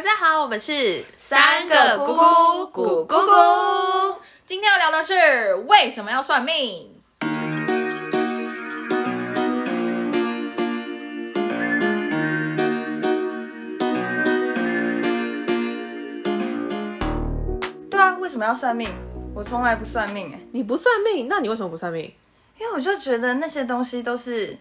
大家好，我们是三个姑姑姑姑姑，今天要聊的是为什么要算命。对啊，为什么要算命？我从来不算命哎、你不算命，那你为什么不算命？因为我就觉得那些东西都是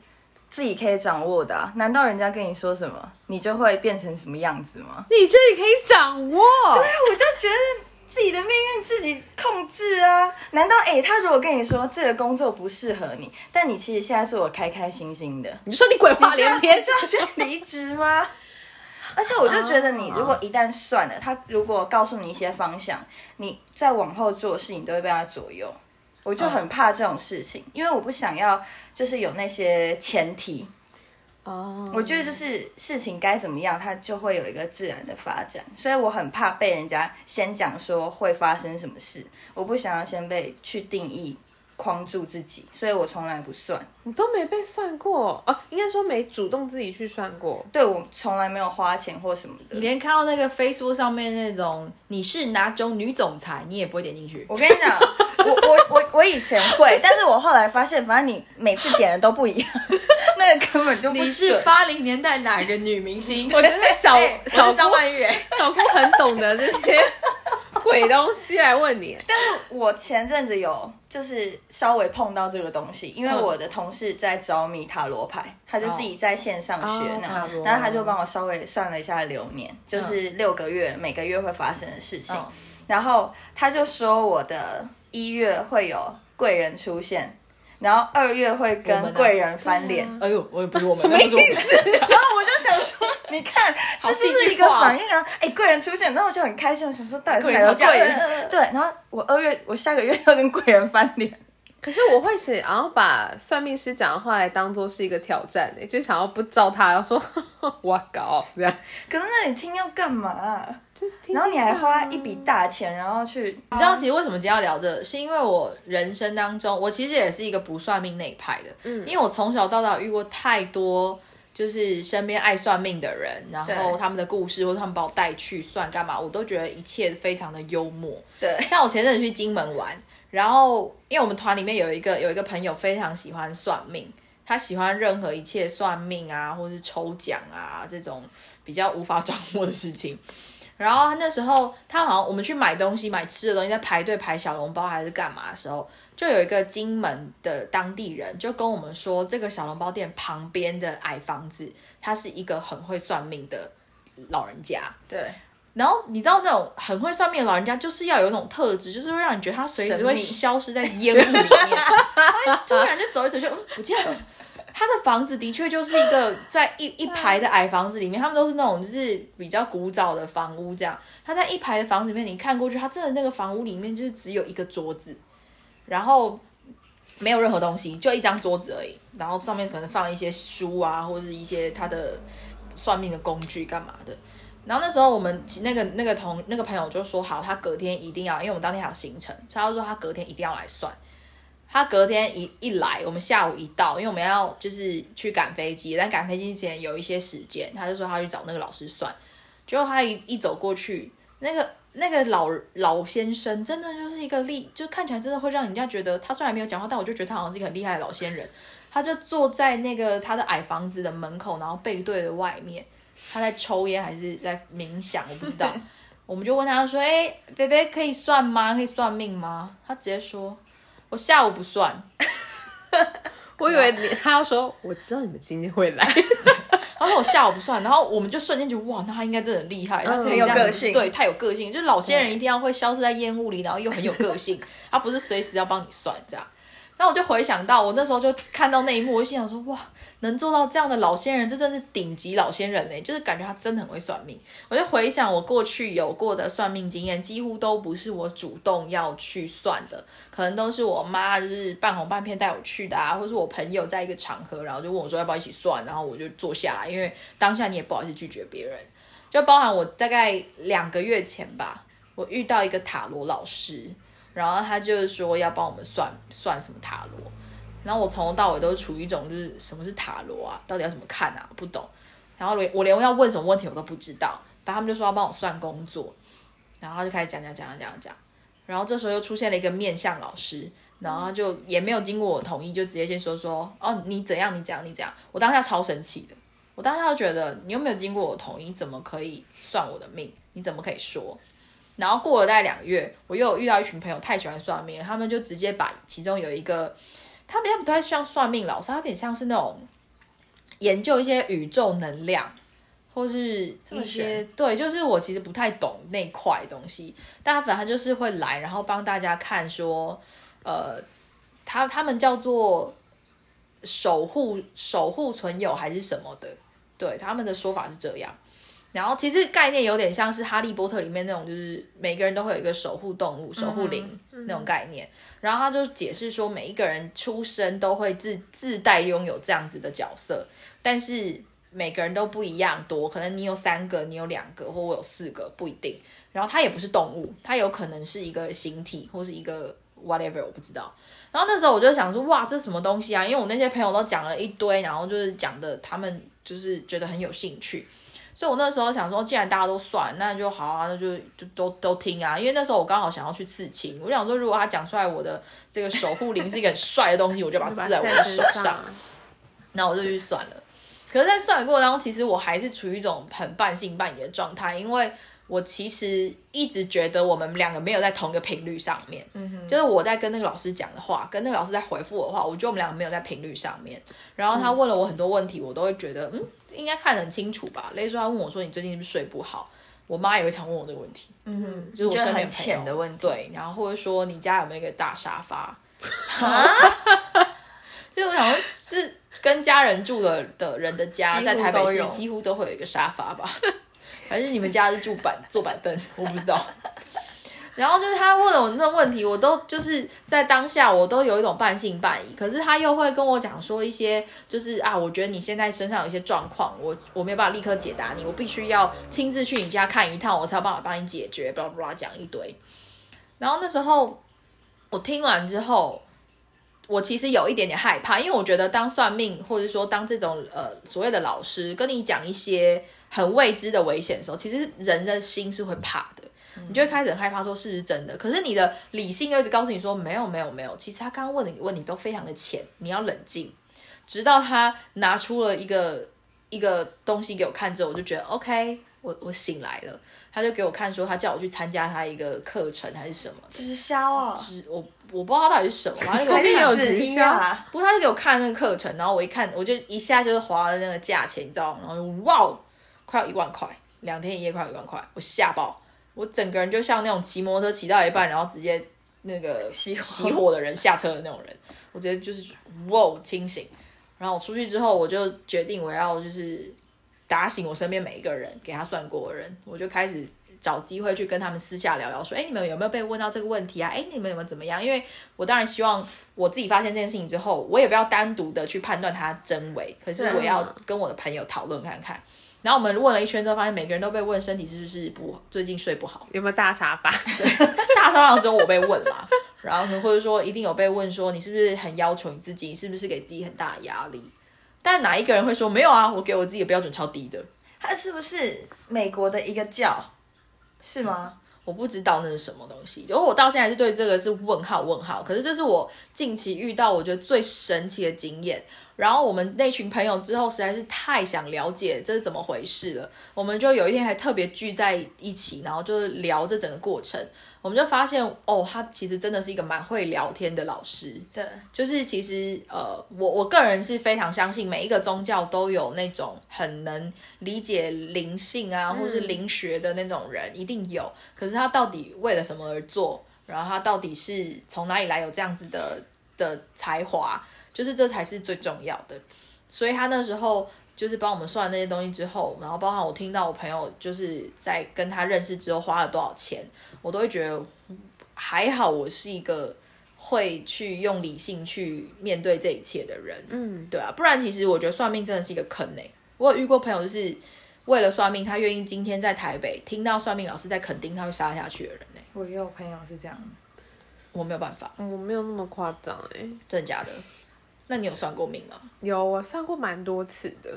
自己可以掌握的、啊。难道人家跟你说什么，你就会变成什么样子吗？你这里可以掌握，对啊我就觉得自己的命运自己控制啊。难道哎、他如果跟你说这个工作不适合你，但你其实现在做的开开心心的，你就说你鬼话连篇，就要去离职吗？而且我就觉得，你如果一旦算了，他如果告诉你一些方向，你再往后做事情都会被他左右。我就很怕这种事情，因为我不想要就是有那些前提。哦，我觉得就是事情该怎么样，它就会有一个自然的发展，所以我很怕被人家先讲说会发生什么事，我不想要先被去定义框住自己，所以我从来不算。你都没被算过哦，应该说没主动自己去算过。对我从来没有花钱或什么的你。连看到那个 Facebook 上面那种你是哪种女总裁，你也不会点进去。我跟你讲，我我我我以前会，但是我后来发现，反正你每次点的都不一样，那个根本就不你是八零年代哪个女明星？我觉得小 小姑张曼玉。小姑很懂得这些鬼东西来问你，但是我前阵子有就是稍微碰到这个东西，因为嗯。我的同事在招米塔罗牌，他就自己在线上学哦那然后他就帮我稍微算了一下流年，就是六个月每个月会发生的事情，嗯。然后他就说我的一月会有贵人出现。然后二月会跟贵人翻脸，哎呦，我也不是我们，什么意思？然后我就想说，你看，这就是一个反应啊！哎，贵人出现，然后我就很开心，我想说，到底是贵人？对，然后我二月，我下个月要跟贵人翻脸。可是我会想要把算命师讲的话来当做是一个挑战诶，就想要不照他说，我搞这样，可是那你听要干嘛、就听然后你还花一笔大钱，然后去，你知道其实为什么今天要聊这个？是因为我人生当中，我其实也是一个不算命那一派的，嗯，因为我从小到大遇过太多。就是身边爱算命的人，然后他们的故事，或者他们把我带去算干嘛，我都觉得一切非常的幽默。对，像我前阵子去金门玩，然后因为我们团里面有一个有一个朋友非常喜欢算命，他喜欢任何一切算命啊，或是抽奖啊这种比较无法掌握的事情。然后他那时候，他好像我们去买东西、买吃的东西，在排队排小笼包还是干嘛的时候，就有一个金门的当地人就跟我们说，这个小笼包店旁边的矮房子，他是一个很会算命的老人家。对，然后你知道那种很会算命的老人家，就是要有一种特质，就是会让你觉得他随时会消失在烟雾里面，突然就走一走就、嗯、不见了。他的房子的确就是一个在一 一排的矮房子里面，他们都是那种就是比较古早的房屋这样。他在一排的房子里面，你看过去，他真的那个房屋里面就是只有一个桌子，然后没有任何东西，就一张桌子而已。然后上面可能放一些书啊，或者一些他的算命的工具干嘛的。然后那时候我们那个那个同那个朋友就说好，他隔天一定要，因为我们当天还有行程，所以他说他隔天一定要来算。他隔天一一来，我们下午一到，因为我们要就是去赶飞机，但赶飞机之前有一些时间，他就说他去找那个老师算。结果他一一走过去，那个那个老老先生真的就是一个厉，就看起来真的会让人家觉得他虽然没有讲话，但我就觉得他好像是一个很厉害的老仙人。他就坐在那个他的矮房子的门口，然后背对着外面，他在抽烟还是在冥想，我不知道。我们就问他说：“哎、贝贝可以算吗？可以算命吗？”他直接说：“我下午不算。我以为你他要说，我知道你们今天会来，” 他说：“我下午不算。”然后我们就瞬间觉得哇，那他应该真的很厉害，他可以这样很有个性对，太有个性。就是老仙人一定要会消失在烟雾里，然后又很有个性，他不是随时要帮你算这样。那我就回想到，我那时候就看到那一幕，我就心想说，哇，能做到这样的老仙人，这真是顶级老仙人嘞！就是感觉他真的很会算命。我就回想我过去有过的算命经验，几乎都不是我主动要去算的，可能都是我妈就是半红半骗带我去的啊，或是我朋友在一个场合，然后就问我说要不要一起算，然后我就坐下来，因为当下你也不好意思拒绝别人。就包含我大概两个月前吧，我遇到一个塔罗老师，然后他就是说要帮我们算算什么塔罗，然后我从头到尾都处于一种就是什么是塔罗啊，到底要怎么看啊，不懂。然后连我连要问什么问题我都不知道，反正他们就说要帮我算工作，然后就开始讲讲讲讲讲，然后这时候又出现了一个面相老师，然后就也没有经过我同意，就直接先说说哦你怎样你怎样你怎样，我当下超生气的，我当下就觉得你又没有经过我同意，怎么可以算我的命？你怎么可以说？然后过了大概两个月，我又遇到一群朋友太喜欢算命，他们就直接把其中有一个，他们他不太像算命老师，他有点像是那种研究一些宇宙能量，或是一些对，就是我其实不太懂那块东西，但他反正就是会来，然后帮大家看说，呃，他他们叫做守护守护存有还是什么的，对，他们的说法是这样。然后其实概念有点像是《哈利波特》里面那种，就是每个人都会有一个守护动物、守护灵那种概念。然后他就解释说，每一个人出生都会自自带拥有这样子的角色，但是每个人都不一样多，可能你有三个，你有两个，或我有四个，不一定。然后它也不是动物，它有可能是一个形体，或是一个 whatever，我不知道。然后那时候我就想说，哇，这什么东西啊？因为我那些朋友都讲了一堆，然后就是讲的，他们就是觉得很有兴趣。所以我那时候想说，既然大家都算，那就好啊，那就就都都听啊。因为那时候我刚好想要去刺青，我想说，如果他讲出来我的这个守护灵是一个很帅的东西，我就把它 刺在我的手上。那我就去算了。可是，在算的过程当中，其实我还是处于一种很半信半疑的状态，因为我其实一直觉得我们两个没有在同一个频率上面。嗯哼。就是我在跟那个老师讲的话，跟那个老师在回复我的话，我觉得我们两个没有在频率上面。然后他问了我很多问题，我都会觉得，嗯。应该看得很清楚吧？例如说，他问我说：“你最近是不是睡不好？”我妈也会常问我这个问题。嗯哼，就是我身边浅的问对，然后或者说你家有没有一个大沙发？啊？就我想说，是跟家人住的的人的家，在台北市几乎都会有一个沙发吧？还是你们家是住板坐板凳？我不知道。然后就是他问了我那问题，我都就是在当下我都有一种半信半疑。可是他又会跟我讲说一些，就是啊，我觉得你现在身上有一些状况，我我没有办法立刻解答你，我必须要亲自去你家看一趟，我才有办法帮你解决。巴拉巴拉讲一堆。然后那时候我听完之后，我其实有一点点害怕，因为我觉得当算命或者说当这种呃所谓的老师跟你讲一些很未知的危险的时候，其实人的心是会怕的。你就会开始很害怕，说是不是真的？可是你的理性又一直告诉你说没有，没有，没有。其实他刚刚问的问题都非常的浅，你要冷静。直到他拿出了一个一个东西给我看之后，我就觉得 OK，我我醒来了。他就给我看说，他叫我去参加他一个课程还是什么直销啊？直我我不知道他到底是什么，反正肯定有直销。不过他就给我看那个课程，然后我一看，我就一下就是划了那个价钱，你知道吗？然后哇，快要一万块，两天一夜快要一万块，我吓爆。我整个人就像那种骑摩托车骑到一半，然后直接那个熄熄火的人下车的那种人，我觉得就是哇清醒。然后我出去之后，我就决定我要就是打醒我身边每一个人，给他算过的人，我就开始找机会去跟他们私下聊聊，说，哎，你们有没有被问到这个问题啊？哎，你们有没有怎么样？因为我当然希望我自己发现这件事情之后，我也不要单独的去判断它真伪，可是我要跟我的朋友讨论看看。然后我们问了一圈之后，发现每个人都被问身体是不是不最近睡不好，有没有大沙发？对，大沙发只有我被问啦。然后或者说一定有被问说你是不是很要求你自己，是不是给自己很大的压力？但哪一个人会说没有啊？我给我自己的标准超低的。他是不是美国的一个教？是吗？我不知道那是什么东西，就我到现在是对这个是问号问号。可是这是我近期遇到我觉得最神奇的经验。然后我们那群朋友之后实在是太想了解这是怎么回事了，我们就有一天还特别聚在一起，然后就是聊这整个过程。我们就发现，哦，他其实真的是一个蛮会聊天的老师。对，就是其实呃，我我个人是非常相信每一个宗教都有那种很能理解灵性啊，或是灵学的那种人，一定有。可是他到底为了什么而做？然后他到底是从哪里来有这样子的的才华？就是这才是最重要的，所以他那时候就是帮我们算那些东西之后，然后包含我听到我朋友就是在跟他认识之后花了多少钱，我都会觉得还好，我是一个会去用理性去面对这一切的人，嗯，对啊，不然其实我觉得算命真的是一个坑诶。我有遇过朋友就是为了算命，他愿意今天在台北听到算命老师在肯定他会杀下去的人呢。我也有朋友是这样，我没有办法，我没有那么夸张诶，真的假的？那你有算过命吗？有，我算过蛮多次的。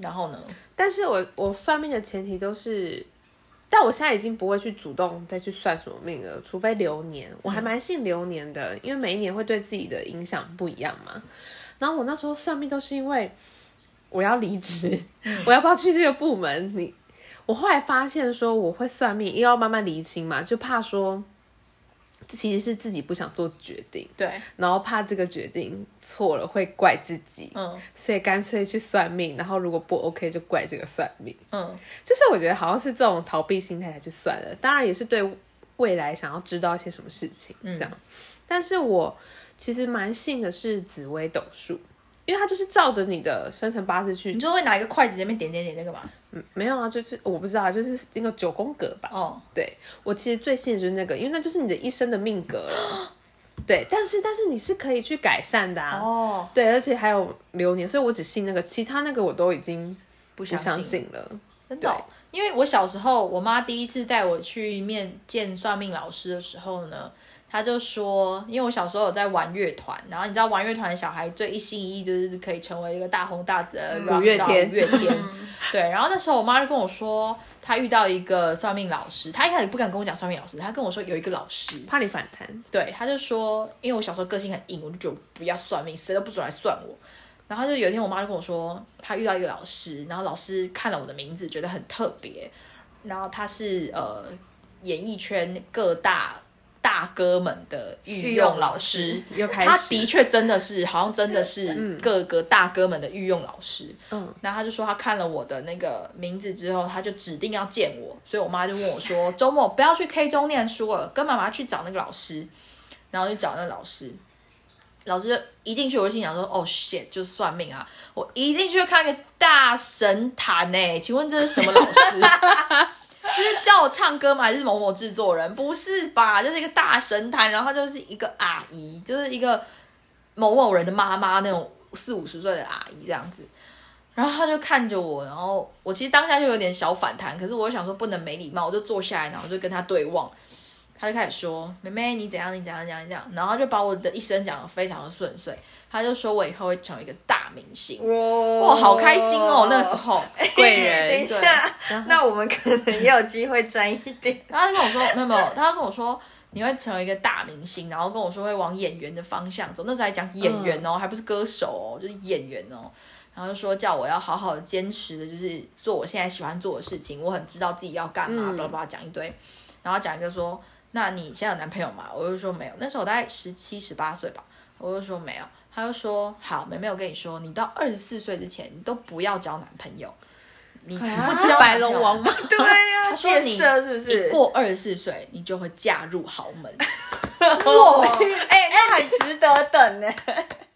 然后呢？但是我我算命的前提都是，但我现在已经不会去主动再去算什么命了，除非流年。我还蛮信流年的，因为每一年会对自己的影响不一样嘛。然后我那时候算命都是因为我要离职，我要不要去这个部门？你我后来发现说我会算命，因为要慢慢厘清嘛，就怕说。这其实是自己不想做决定，对，然后怕这个决定错了会怪自己，嗯。所以干脆去算命，然后如果不 OK 就怪这个算命。嗯，就是我觉得好像是这种逃避心态才去算的，当然也是对未来想要知道一些什么事情这样。但是我其实蛮信的是紫微斗数，因为它就是照着你的生辰八字去你，就会拿一个筷子在那边点点点那个嘛？嗯没有啊，就是我不知道啊，就是那个九宫格吧。哦，对我其实最信的就是那个，因为那就是你的一生的命格了。对，但是但是你是可以去改善的啊。哦，对，而且还有流年，所以我只信那个，其他那个我都已经不不相相信了。真的哦、因为我小时候，我妈第一次带我去面见算命老师的时候呢，她就说，因为我小时候有在玩乐团，然后你知道玩乐团的小孩最一心一意就是可以成为一个大红大紫的 rock 五月 star，天五月天，对。然后那时候我妈就跟我说，她遇到一个算命老师，她一开始不敢跟我讲算命老师，她跟我说有一个老师，怕你反弹，对，她就说，因为我小时候个性很硬，我就觉得不要算命，谁都不准来算我。然后就有一天，我妈就跟我说，她遇到一个老师，然后老师看了我的名字，觉得很特别，然后他是呃演艺圈各大大哥们的御用老师，他的确真的是，好像真的是各个大哥们的御用老师。嗯，然后他就说他看了我的那个名字之后，他就指定要见我，所以我妈就问我说，周末不要去 K 中念书了，跟妈妈去找那个老师，然后就找那个老师。老师就一进去，我就心想说：“哦、shit，就算命啊！”我一进去就看一个大神坛呢，请问这是什么老师？就是叫我唱歌吗？还是某某制作人？不是吧？就是一个大神坛，然后就是一个阿姨，就是一个某某人的妈妈那种四五十岁的阿姨这样子。然后他就看着我，然后我其实当下就有点小反弹，可是我想说不能没礼貌，我就坐下来，然后就跟他对望。他就开始说：“妹妹，你怎样？你怎样？怎样？怎样？”然后他就把我的一生讲得非常的顺遂。他就说我以后会成为一个大明星，哇哇，好开心哦！那个时候，贵人等一下，那我们可能也有机会沾一点。然后他跟我说没有没有，他跟我说你会成为一个大明星，然后跟我说会往演员的方向走。那时候还讲演员哦，还不是歌手哦，就是演员哦。然后就说叫我要好好的坚持的，就是做我现在喜欢做的事情。我很知道自己要干嘛，嗯巴拉巴拉讲一堆。然后讲一个说，那你现在有男朋友吗？我就说没有。那时候我大概十七十八岁吧，我就说没有。他就说好，妹妹，我跟你说，你到二十四岁之前，你都不要交男朋友。你不是交白龙王吗？对呀、他说戒你是不是？一过二十四岁，你就会嫁入豪门。哇，哎、那很值得等呢。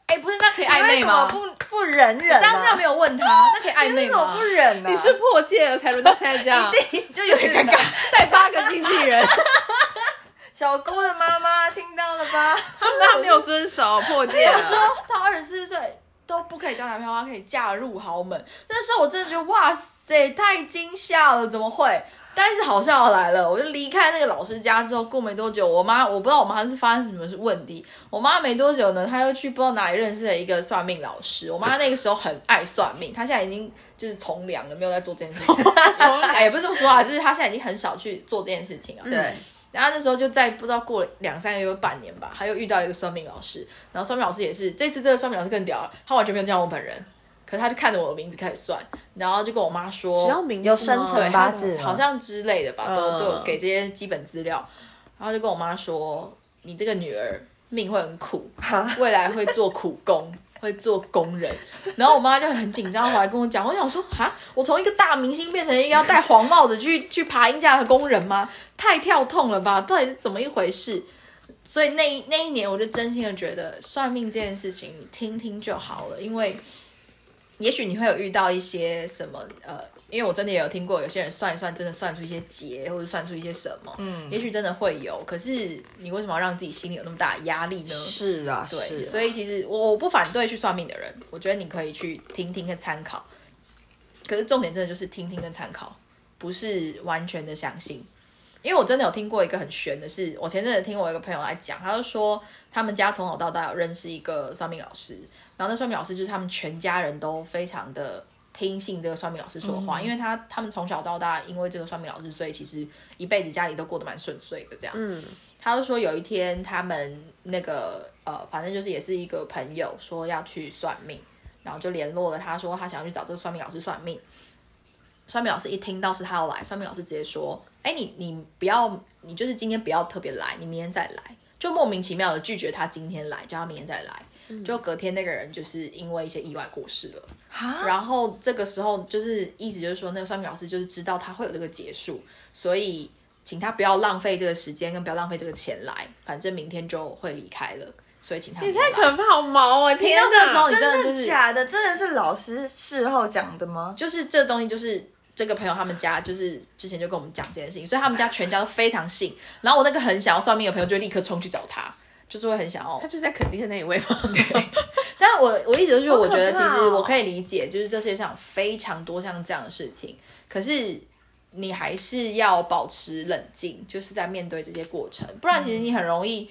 哎、不是，那可以暧昧吗？不不忍忍、啊？当下没有问他，那可以暧昧吗不？忍呢、你是破戒了才轮到现在这样，就有点尴尬。带八个经纪人，小姑的妈妈听到了吧？他们还没有遵守破戒我说了。到二十四岁都不可以交男朋友，他可以嫁入豪门。那时候我真的觉得哇塞，太惊吓了，怎么会？但是好笑来了，我就离开那个老师家之后，过没多久，我妈我不知道我妈是发生什么问题，我妈没多久呢，她又去不知道哪里认识了一个算命老师。我妈那个时候很爱算命，她现在已经就是从良了，没有在做这件事情。哎，也不是这么说啊，就是她现在已经很少去做这件事情啊。对，然后那时候就在不知道过了两三个月，半年吧，他又遇到一个算命老师，然后算命老师也是这次这个算命老师更屌了，他完全没有见我本人，可是他就看着我的名字开始算，然后就跟我妈说只，要名字有生吗辰对，他八字好像之类的吧，都嗯都有给这些基本资料，然后就跟我妈说，你这个女儿命会很苦，未来会做苦工。会做工人，然后我妈就很紧张，回来跟我讲，我想说，啊，我从一个大明星变成一个要戴黄帽子去去爬音架的工人吗？太跳痛了吧？到底是怎么一回事？所以那一那一年，我就真心的觉得算命这件事情，你听听就好了，因为也许你会有遇到一些什么呃，因为我真的也有听过有些人算一算，真的算出一些结，或者算出一些什么，嗯，也许真的会有，可是你为什么要让自己心里有那么大的压力呢？是啊，对，是啊所以其实我我不反对去算命的人，我觉得你可以去听听跟参考。可是重点真的就是听听跟参考，不是完全的相信。因为我真的有听过一个很玄的是，我前阵子听我一个朋友来讲，他就说他们家从小到大有认识一个算命老师，然后那算命老师就是他们全家人都非常的听信这个算命老师说的嗯话，因为他他们从小到大因为这个算命老师，所以其实一辈子家里都过得蛮顺遂的这样。嗯，他就说有一天他们那个呃，反正就是也是一个朋友说要去算命，然后就联络了他说他想要去找这个算命老师算命。算命老师一听到是他要来，算命老师直接说：“哎，你你不要，你就是今天不要特别来，你明天再来。”就莫名其妙的拒绝他今天来，叫他明天再来。就隔天那个人就是因为一些意外过世了。然后这个时候就是意思就是说，那个算命老师就是知道他会有这个结束，所以请他不要浪费这个时间，跟不要浪费这个钱来，反正明天就会离开了，所以请他不你。太可怕，好毛啊！听听到这个时候，你真的就是的假的？真的是老师事后讲的吗？就是这东西就是。这个朋友他们家就是之前就跟我们讲这件事情，所以他们家全家都非常信。然后我那个很想要算命的朋友就立刻冲去找他，就是会很想要他就是在肯定的那一位吗？但我我一直就是我觉得，其实我可以理解，就是这世界上非常多像这样的事情，可是你还是要保持冷静，就是在面对这些过程，不然其实你很容易。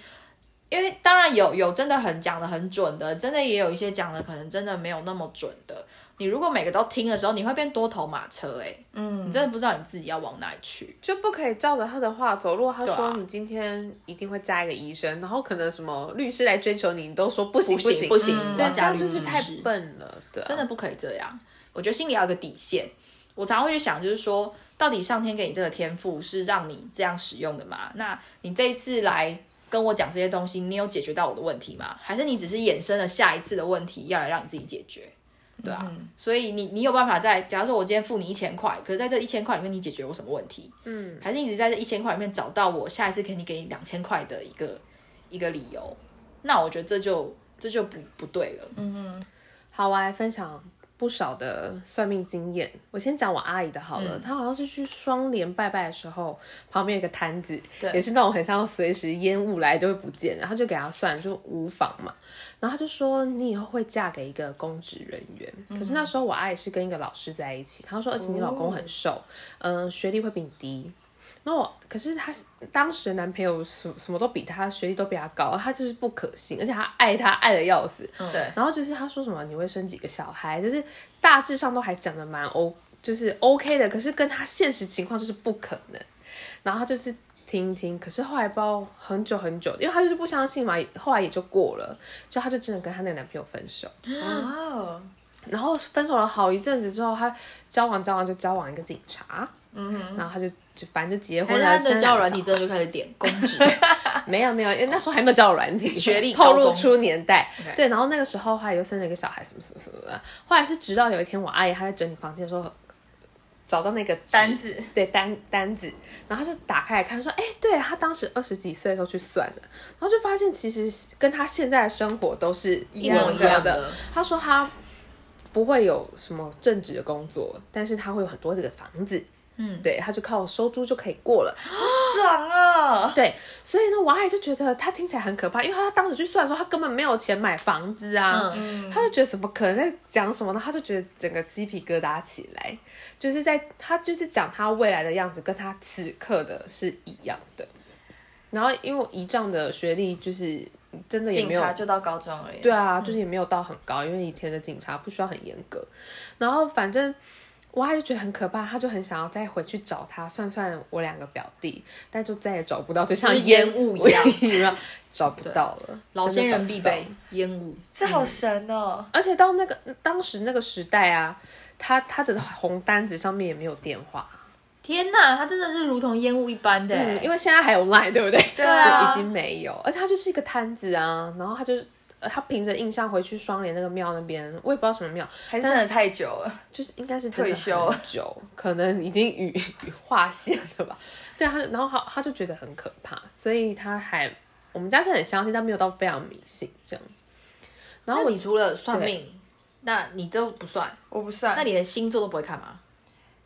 因为当然有有真的很讲的很准的，真的也有一些讲的可能真的没有那么准的。你如果每个都听的时候，你会变多头马车哎、嗯你，真的不知道你自己要往哪里去。就不可以照着他的话走。如果他说你今天一定会加一个医生，然后可能什么律师来追求你，你都说不行不行行不行，这样就是太笨了，对啊，真的不可以这样。我觉得心里要有个底线。我常常会去想，就是说，到底上天给你这个天赋是让你这样使用的吗？那你这一次来跟我讲这些东西，你有解决到我的问题吗？还是你只是衍生了下一次的问题，要来让你自己解决？对啊，所以你你有办法在，假如说我今天付你一千块，可是在这一千块里面，你解决我什么问题？嗯，还是一直在这一千块里面找到我下一次肯定给你两千块的一个一个理由？那我觉得这就这就不不对了。嗯好，我来分享不少的算命经验。我先讲我阿姨的好了，她好像是去双联拜拜的时候，旁边有个摊子，也是那种很像随时烟雾来就会不见，然后就给她算，就无妨嘛。然后她就说你以后会嫁给一个公职人员，可是那时候我阿姨是跟一个老师在一起，她说而且你老公很瘦，嗯、学历会比你低。然后我，可是她当时的男朋友什什么都比她学历都比她高，她就是不可信，而且她爱他爱的要死。对，然后就是她说什么你会生几个小孩，就是大致上都还讲的蛮 O，就是 OK 的，可是跟她现实情况就是不可能。然后他就是听一听，可是后来不知道很久很久，因为她就是不相信嘛，后来也就过了，就她就真的跟她那个男朋友分手。哦，然后分手了好一阵子之后，她交往交往就交往一个警察，嗯哼，然后她就就反正就结婚了，生交友软体小孩真的就开始点公职，没有没有，因为那时候还没有交友软体，学历透露出年代。对，然后那个时候他又生了一个小孩，什么什么什么的。后来是直到有一天，我阿姨她在整理房间的时候，找到那个单子，对单单子，然后他就打开来看，说：“哎、对她当时二十几岁的时候去算的，然后就发现其实跟她现在的生活都是一模一样样的的。他说她不会有什么正职的工作，但是他会有很多这个房子。嗯，对，他就靠收租就可以过了。好爽啊！对，所以呢，王阿姨就觉得他听起来很可怕，因为他当时去算的时候，他根本没有钱买房子啊，嗯他就觉得怎么可能在讲什么呢？他就觉得整个鸡皮疙瘩起来，就是在他就是讲他未来的样子，跟他此刻的是一样的。然后因为我姨丈的学历就是真的也警没有察就到高中而已。对啊，就是也没有到很高，因为以前的警察不需要很严格。然后反正我阿姨就觉得很可怕，他就很想要再回去找他算算我两个表弟，但就再也找不到，就像就是烟烟雾一样，找不到了。老真的找不先人必备烟雾。这好神哦！而且到那个当时那个时代啊，他他的红单子上面也没有电话，天哪，他真的是如同烟雾一般的、嗯，因为现在还有 Line，对不对？对啊已经没有，而且他就是一个摊子啊，然后他就是。呃他凭着印象回去双连那个庙那边，我也不知道什么庙，还是真的太久了。就是应该是真的退休很久，可能已经与与 划线了吧。对，他然后他他就觉得很可怕，所以他还我们家是很相信，但没有到非常迷信这样。然后你除了算命，那你都不算，我不算。那你的星座都不会看吗？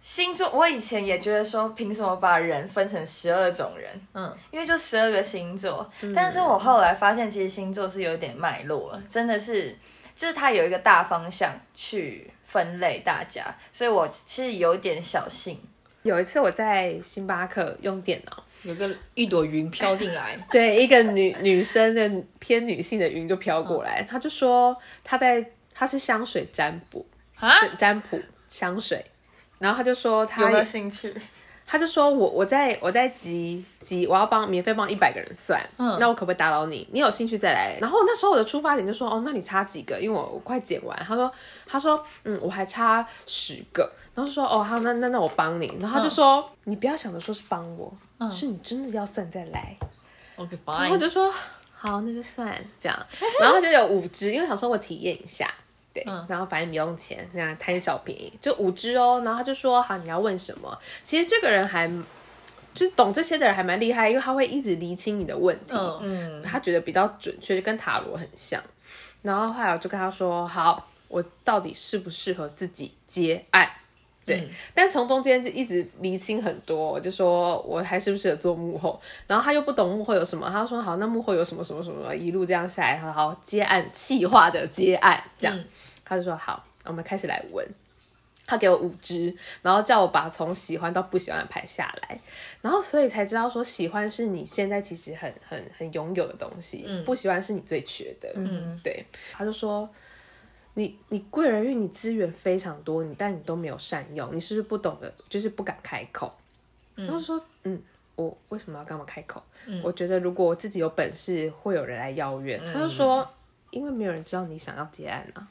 星座，我以前也觉得说，凭什么把人分成十二种人？嗯，因为就十二个星座。但是我后来发现，其实星座是有点脉络了，真的是，就是它有一个大方向去分类大家，所以我其实有点小信。有一次我在星巴克用电脑，有个一朵云飘进来，对一个女女生的偏女性的云就飘过来，她就说她在她是香水占卜。啊，占卜，香水，然后他就说他有没有兴趣？他就说我我在我在集集，我要帮免费帮一百个人算，嗯那我可不可以打扰你？你有兴趣再来？然后那时候我的出发点就说，哦，那你差几个？因为我我快剪完。他说他说嗯，我还差十个。然后就说哦好，那那那我帮你。然后他就说、你不要想着说是帮我，是你真的要算再来。OK 然后就说好，那就算这样。然后就有五只，因为想说我体验一下，对，嗯然后反正不用钱，那样贪小便宜，就五支哦。然后他就说好，你要问什么？其实这个人还就懂这些的人还蛮厉害，因为他会一直厘清你的问题，嗯嗯，他觉得比较准确，就跟塔罗很像。然后后来我就跟他说好，我到底适不适合自己接案？对，但从中间就一直厘清很多，我就说我还适不适合做幕后，然后他又不懂幕后有什么，他说好，那幕后有什么什么什么，一路这样下来，好好接案，气化的接案，这样，嗯他就说好，我们开始来问。他给我五支，然后叫我把从喜欢到不喜欢的排下来，然后所以才知道说喜欢是你现在其实很很很拥有的东西，不喜欢是你最缺的。嗯，对。他就说你你贵人运，你资源非常多，你但你都没有善用，你是不是不懂得，就是不敢开口？然后说嗯。我为什么要跟我开口？我觉得如果我自己有本事，会有人来邀约。他就说，因为没有人知道你想要结案啊。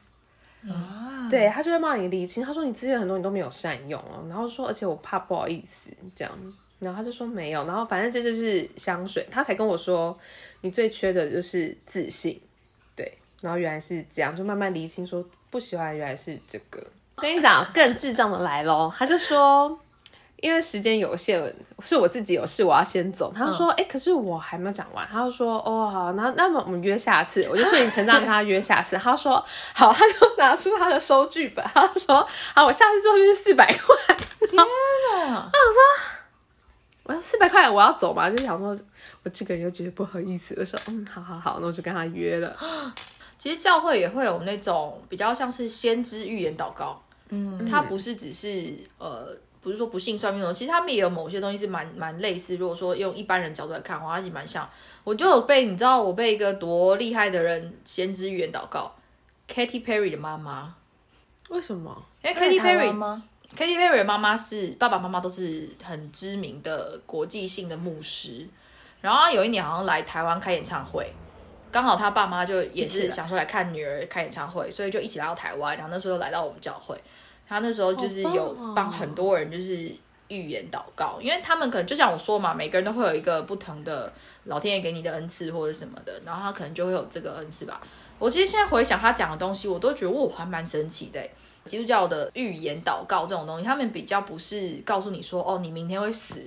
啊，对他就在帮你理清，他说你资源很多，你都没有善用哦，然后说而且我怕不好意思这样，然后他就说没有，然后反正这就是香水，他才跟我说你最缺的就是自信，对，然后原来是这样，就慢慢理清说不喜欢原来是这个。我跟你讲，更智障的来喽，他就说。因为时间有限，是我自己有事，我要先走。他就说：“哎、可是我还没有讲完。”他就说：“哦，好，那那么我们约下次。”我就顺理成章跟他约下次。他说：“好。”他就拿出他的收据本，他就说：“好，我下次做就是四百块。”天啊我说：“四百块，我要走嘛？”就想说，我这个人又觉得不好意思，我说：“嗯，好好好，那我就跟他约了。其实教会也会有那种比较像是先知预言祷告，嗯，它不是只是呃，不是说不信算命那种，其实他们也有某些东西是蛮蛮类似。如果说用一般人角度来看的话，它其实蛮像。我就有被你知道我被一个多厉害的人先知预言祷告，Katy Perry 的妈妈，为什么？因为 Katy Perry 吗？Katy Perry 的妈妈是爸爸妈妈都是很知名的国际性的牧师，然后他有一年好像来台湾开演唱会，刚好他爸妈就也是想说来看女儿开演唱会，所以就一起来到台湾，然后那时候来到我们教会，他那时候就是有哦帮很多人就是预言祷告，因为他们可能就像我说嘛，每个人都会有一个不同的老天爷给你的恩赐或者什么的，然后他可能就会有这个恩赐吧。我其实现在回想他讲的东西，我都觉得我还蛮神奇的欸。基督教的预言祷告这种东西，他们比较不是告诉你说，哦，你明天会死，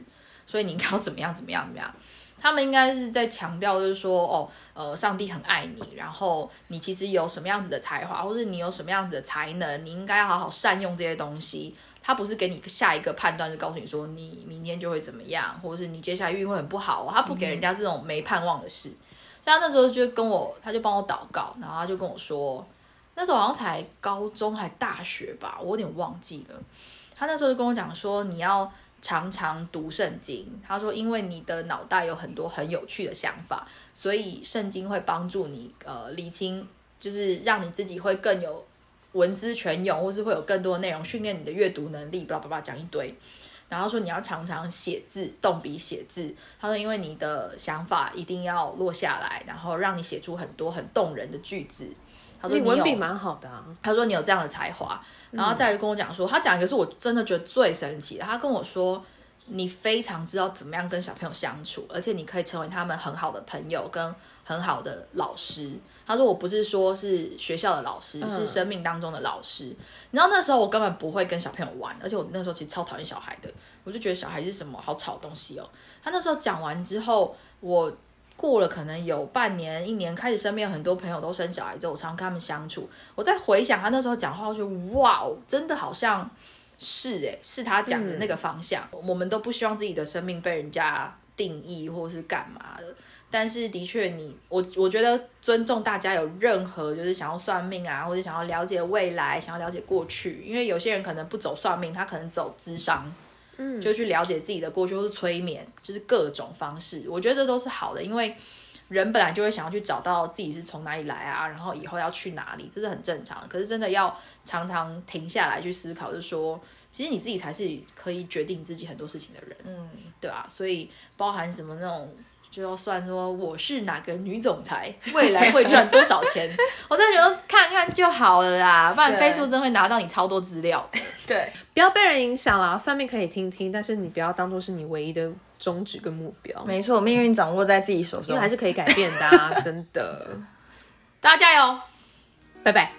所以你应该要怎么样怎么样怎么样。他们应该是在强调，就是说，哦，呃，上帝很爱你，然后你其实有什么样子的才华，或者你有什么样子的才能，你应该要好好善用这些东西。他不是给你下一个判断，就告诉你说你明天就会怎么样，或者是你接下来运会很不好、他不给人家这种没盼望的事。像那时候就跟我，他就帮我祷告，然后他就跟我说，那时候好像才高中还大学吧，我有点忘记了。他那时候就跟我讲说，你要常常读圣经。他说，因为你的脑袋有很多很有趣的想法，所以圣经会帮助你呃理清，就是让你自己会更有文思泉涌，或是会有更多的内容训练你的阅读能力，巴拉巴拉讲一堆。然后说你要常常写字，动笔写字。他说，因为你的想法一定要落下来，然后让你写出很多很动人的句子。他说你文笔蛮好的啊。他说你有这样的才华，然后再来跟我讲说，他讲一个是我真的觉得最神奇的，他跟我说你非常知道怎么样跟小朋友相处，而且你可以成为他们很好的朋友跟很好的老师。他说我不是说是学校的老师，是生命当中的老师。然后那时候我根本不会跟小朋友玩，而且我那时候其实超讨厌小孩的，我就觉得小孩是什么好吵的东西哦。他那时候讲完之后，我过了可能有半年、一年，开始身边有很多朋友都生小孩之后，我常常跟他们相处。我在回想他那时候讲话，我觉得哇哦，真的好像是诶，是他讲的那个方向。我们都不希望自己的生命被人家定义或是干嘛的。但是的确你，我我觉得尊重大家有任何就是想要算命啊，或者想要了解未来、想要了解过去，因为有些人可能不走算命，他可能走智商。就去了解自己的过去，或是催眠，就是各种方式，我觉得这都是好的，因为人本来就会想要去找到自己是从哪里来啊，然后以后要去哪里，这是很正常。可是真的要常常停下来去思考，就是说，其实你自己才是可以决定自己很多事情的人，嗯，对啊，所以包含什么那种。就要算说我是哪个女总裁，未来会赚多少钱，我真的觉得看看就好了啦，不然飞速真会拿到你超多资料。对，不要被人影响啦，算命可以听听，但是你不要当做是你唯一的宗旨跟目标，没错，命运掌握在自己手上，因为还是可以改变的，啊，真的。大家加油，拜拜。